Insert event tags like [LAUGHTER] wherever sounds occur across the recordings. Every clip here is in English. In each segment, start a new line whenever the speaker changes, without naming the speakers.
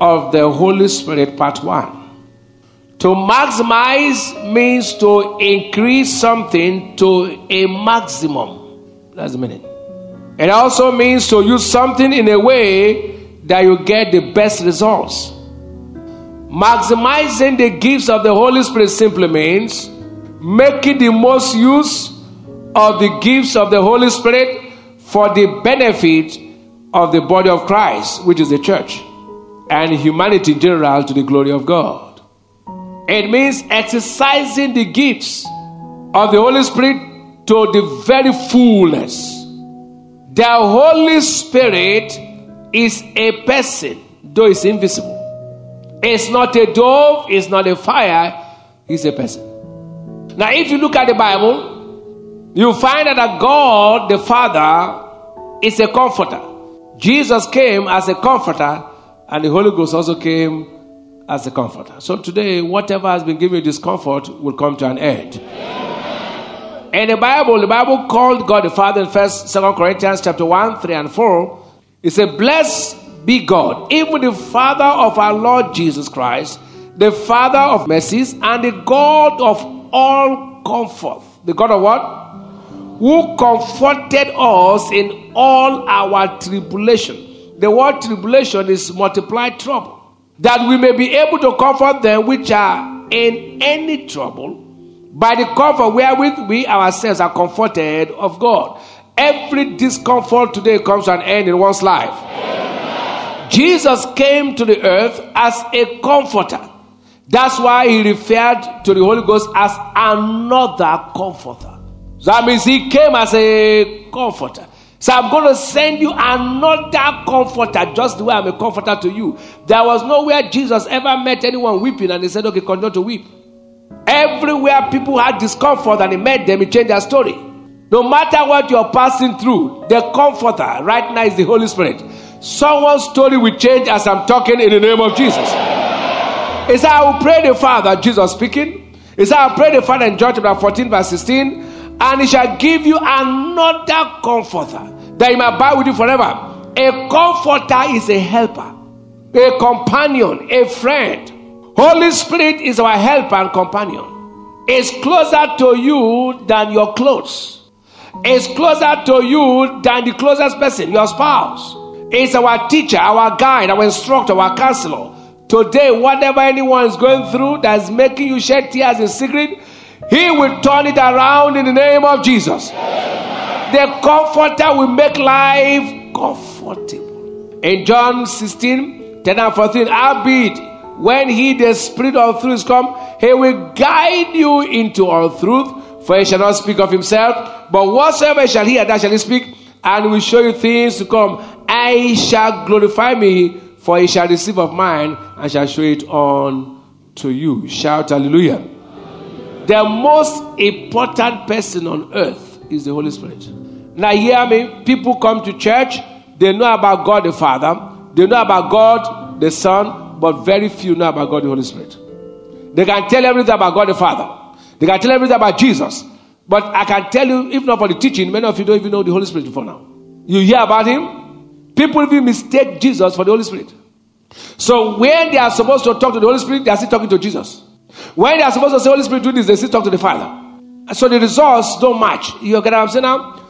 of the Holy Spirit, part one. To maximize means to increase something to a maximum. That's the meaning. It also means to use something in a way that you get the best results. Maximizing the gifts of the Holy Spirit simply means making the most use of the gifts of the Holy Spirit for the benefit of the body of Christ, which is the church, and humanity in general to the glory of God. It means exercising the gifts of the Holy Spirit to the very fullness. The Holy Spirit is a person, though it's invisible. It's not a dove, it's not a fire, it's a person. Now, if you look at the Bible, you find that God the Father is a comforter. Jesus came as a comforter, and the Holy Ghost also came as a comforter. So today, whatever has been giving you discomfort will come to an end. In the Bible, the Bible called God the Father in First, Second Corinthians chapter one, three, and four. It said, "Blessed be God, even the Father of our Lord Jesus Christ, the Father of mercies, and the God of all comfort." The God of what? Who comforted us in all our tribulation. The word tribulation is multiplied trouble that we may be able to comfort them which are in any trouble by the comfort wherewith we ourselves are comforted of God. Every discomfort today comes to an end in one's life. Amen. Jesus came to the earth as a comforter. That's why he referred to the Holy Ghost as another comforter. That means he came as a comforter. So I'm going to send you another comforter, just the way I'm a comforter to you. There was nowhere Jesus ever met anyone weeping and he said, okay, continue to weep. Everywhere people had discomfort and he met them, he changed their story. No matter what you're passing through, the comforter right now is the Holy Spirit. Someone's story will change as I'm talking in the name of Jesus. Is I will pray the Father, Jesus speaking. Is I will pray the Father in John chapter 14, verse 16 and he shall give you another comforter that he might abide with you forever. A comforter is a helper, a companion, a friend. Holy Spirit is our helper and companion. It's closer to you than your clothes. It's closer to you than the closest person, your spouse. It's our teacher, our guide, our instructor, our counselor. Today, whatever anyone is going through that's making you shed tears in secret, he will turn it around in the name of Jesus. The comforter will make life comfortable. In John 16, 10 and 14, albeit when he, the Spirit of truth, is come, he will guide you into all truth, for he shall not speak of himself, but whatsoever shall hear, that shall he speak, and will show you things to come. I shall glorify me, for he shall receive of mine, and shall show it on to you. Shout hallelujah. The most important person on earth is the Holy Spirit. Now, hear me. People come to church, they know about God the Father, they know about God the Son, but very few know about God the Holy Spirit. They can tell everything about God the Father, they can tell everything about Jesus. But I can tell you, if not for the teaching, many of you don't even know the Holy Spirit before now. You hear about Him, people even mistake Jesus for the Holy Spirit. So, when they are supposed to talk to the Holy Spirit, they are still talking to Jesus. When they are supposed to say, Holy Spirit, do this, they still talk to the Father. So the results don't match. You get what I'm saying now?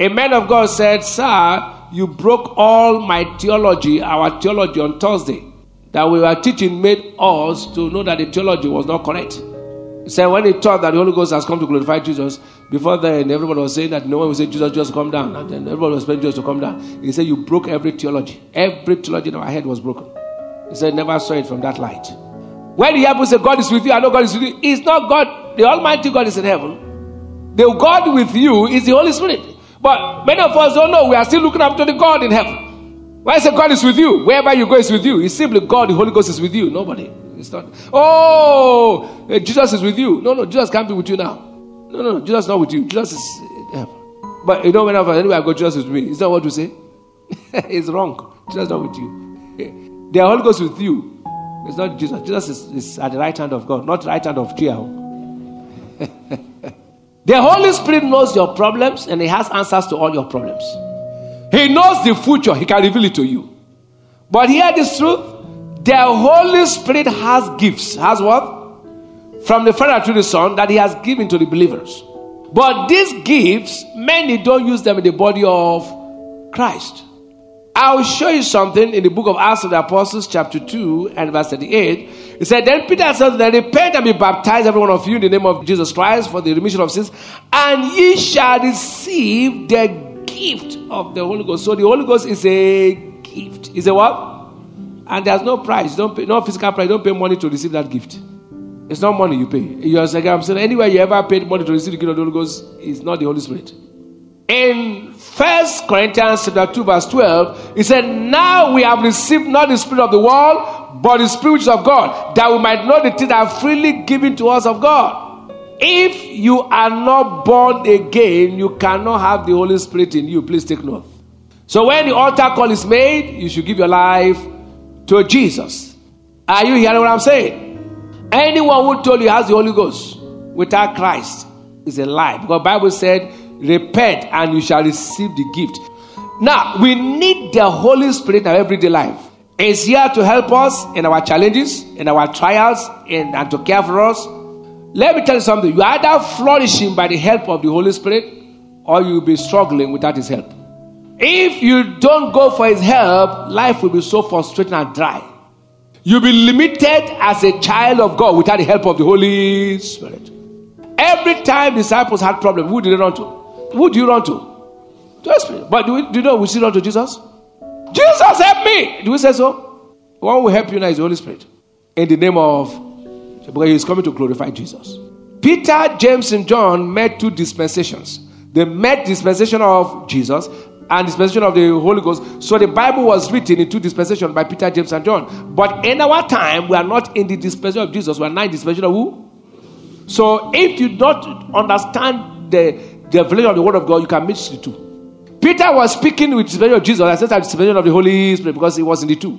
A man of God said, Sir, you broke all my theology, our theology on Thursday, that we were teaching made us to know that the theology was not correct. He said, when he taught that the Holy Ghost has come to glorify Jesus, before then everybody was saying that no one would say Jesus just come down. And then everybody was expecting Jesus to come down. He said, You broke every theology. Every theology in our head was broken. He said, Never saw it from that light. When the Bible says God is with you, I know God is with you. It's not God, the Almighty God is in heaven. The God with you is the Holy Spirit. But many of us don't know. We are still looking up to the God in heaven. Why say God is with you? Wherever you go is with you. It's simply God, the Holy Ghost is with you. Nobody. It's not. Oh, eh, Jesus is with you. No, no, Jesus can't be with you now. No, no, Jesus is not with you. Jesus is. Yeah. But you know, whenever anywhere I go, Jesus is with me. Is that what you say? [LAUGHS] it's wrong. Jesus is not with you. [LAUGHS] The Holy Ghost with you. It's not Jesus. Jesus is, is at the right hand of God, not right hand of chair. [LAUGHS] the Holy Spirit knows your problems and He has answers to all your problems. He knows the future, He can reveal it to you. But hear this truth the Holy Spirit has gifts. Has what? From the Father to the Son that He has given to the believers. But these gifts, many don't use them in the body of Christ. I'll show you something in the book of Acts of the Apostles, chapter 2 and verse 38. He said, Then Peter said, Then repent and be baptized, every one of you, in the name of Jesus Christ for the remission of sins, and ye shall receive the gift of the Holy Ghost. So the Holy Ghost is a gift. Is a what? And there's no price. Don't pay, no physical price. Don't pay money to receive that gift. It's not money you pay. You're saying, I'm saying anywhere you ever paid money to receive the gift of the Holy Ghost is not the Holy Spirit. In First Corinthians chapter 2, verse 12, he said, Now we have received not the spirit of the world, but the spirit of God, that we might know the things that are freely given to us of God. If you are not born again, you cannot have the Holy Spirit in you. Please take note. So when the altar call is made, you should give your life to Jesus. Are you hearing what I'm saying? Anyone who told you has the Holy Ghost without Christ is a lie. Because Bible said, repent and you shall receive the gift. Now, we need the Holy Spirit in our everyday life. It's here to help us in our challenges, in our trials, and to care for us. Let me tell you something. You are either flourishing by the help of the Holy Spirit or you'll be struggling without His help. If you don't go for His help, life will be so frustrating and dry. You'll be limited as a child of God without the help of the Holy Spirit. Every time disciples had problems, who did they run to? Who do you run to? The Spirit. But do, we, do you know we still run to Jesus? Jesus help me. Do we say so? One will help you now is the Holy Spirit. In the name of because he's coming to glorify Jesus. Peter, James, and John met two dispensations. They met dispensation of Jesus and dispensation of the Holy Ghost. So the Bible was written in two dispensations by Peter, James, and John. But in our time, we are not in the dispensation of Jesus. We are not in the dispensation of who? So if you don't understand the, the revelation of the Word of God, you can mix the two. Peter was speaking with the dispensation of Jesus. I said dispensation of the Holy Spirit because he was in the two.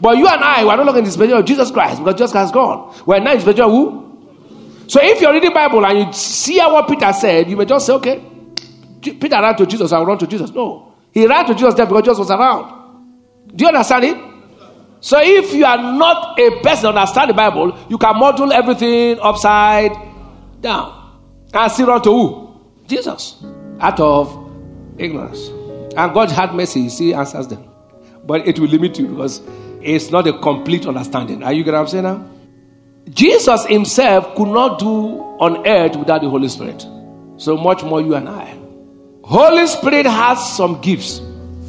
But you and I, we are no longer in the dispensation of Jesus Christ because Jesus has gone. We're now in the of who? So if you're reading the Bible and you see what Peter said, you may just say, okay, Peter ran to Jesus, I will run to Jesus. No. He ran to Jesus there because Jesus was around. Do you understand it? So if you are not a person understand the Bible, you can model everything upside down. And still run to who? Jesus. Out of ignorance. And God had mercy, he answers them. But it will limit you because it's not a complete understanding. Are you getting what I'm saying now? Jesus himself could not do on earth without the Holy Spirit. So much more you and I. Holy Spirit has some gifts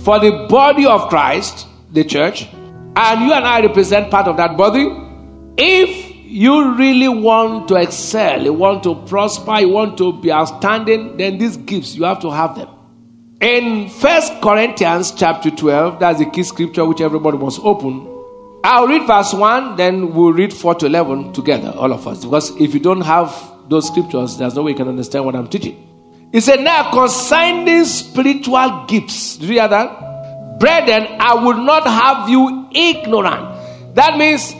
for the body of Christ, the church, and you and I represent part of that body. If you really want to excel, you want to prosper, you want to be outstanding, then these gifts, you have to have them. In First Corinthians chapter 12, that's the key scripture which everybody must open. I'll read verse 1, then we'll read 4 to 11 together, all of us. Because if you don't have those scriptures, there's no way you can understand what I'm teaching. He said, Now concerning spiritual gifts, do you hear that? Brethren, I would not have you ignorant. That means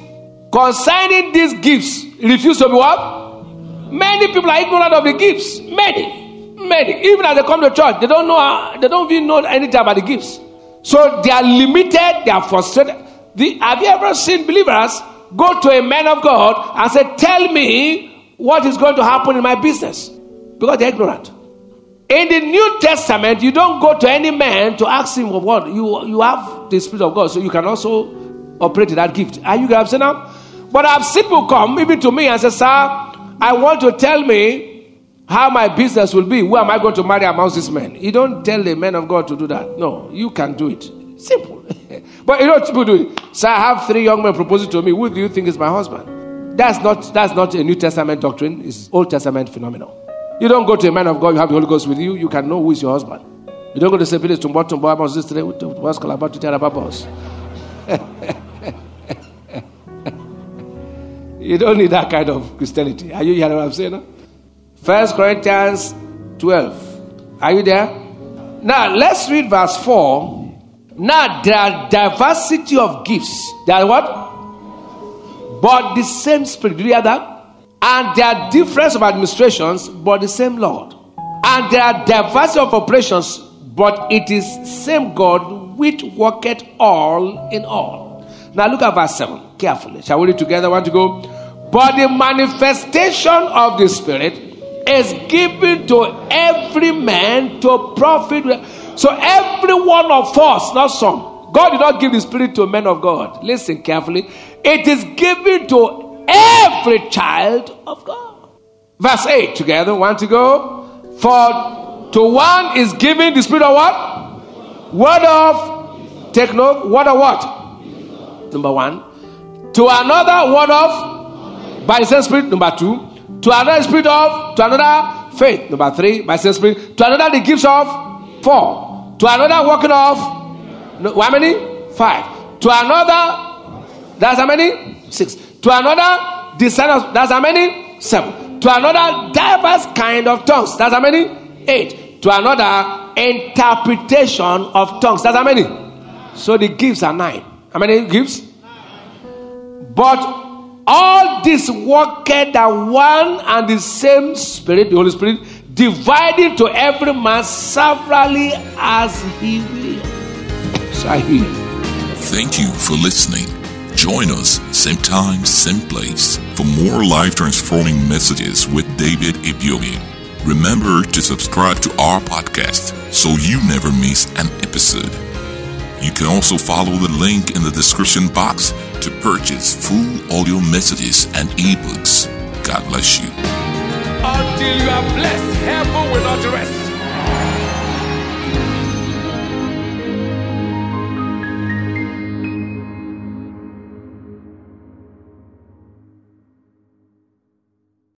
concerning these gifts, refuse to be what? Many people are ignorant of the gifts. Many. Many, even as they come to church, they don't know, how, they don't even know anything about the gifts. So they are limited, they are frustrated. The, have you ever seen believers go to a man of God and say, Tell me what is going to happen in my business? Because they're ignorant. In the New Testament, you don't go to any man to ask him of what you you have the Spirit of God, so you can also operate in that gift. Are you grasping now? But I've seen people come even to me and say, Sir, I want to tell me how my business will be. Where am I going to marry amongst these men? You don't tell the men of God to do that. No, you can do it. Simple. [LAUGHS] but you know what people do? It. So I have three young men proposing to me. Who do you think is my husband? That's not that's not a New Testament doctrine. It's Old Testament phenomenon. You don't go to a man of God. You have the Holy Ghost with you. You can know who is your husband. You don't go to say, please, tomorrow, tomorrow, about this today, what's called about to tell about boss. [LAUGHS] You don't need that kind of Christianity. Are you hearing what I'm saying? First Corinthians 12. Are you there? Now let's read verse 4. Now there are diversity of gifts. There are what? But the same spirit. Do you hear that? And there are difference of administrations, but the same Lord. And there are diversity of operations, but it is same God which worketh all in all. Now look at verse 7 carefully. Shall we read together? Want to go? But the manifestation of the Spirit is given to every man to profit. So every one of us, not some. God did not give the Spirit to men of God. Listen carefully. It is given to every child of God. Verse 8 together. Want to go? For to one is given the Spirit of what? Word of. Take note. Word of what? Number one. To another, word of. By the same Spirit. Number two. To another, spirit of. To another, faith. Number three. By the same Spirit. To another, the gifts of. Four. To another, working of. How many? Five. To another, that's how many? Six. To another, descendants, that's how many? Seven. To another, diverse kind of tongues, that's how many? Eight. To another, interpretation of tongues, that's how many? So the gifts are nine. How many gifts? But all this worketh that one and the same Spirit, the Holy Spirit, dividing to every man severally as he will. I.
Thank you for listening. Join us same time, same place for more life transforming messages with David Ibiyeomie. Remember to subscribe to our podcast so you never miss an episode. You can also follow the link in the description box to purchase full audio messages and ebooks. God bless you.
Until you are blessed, rest.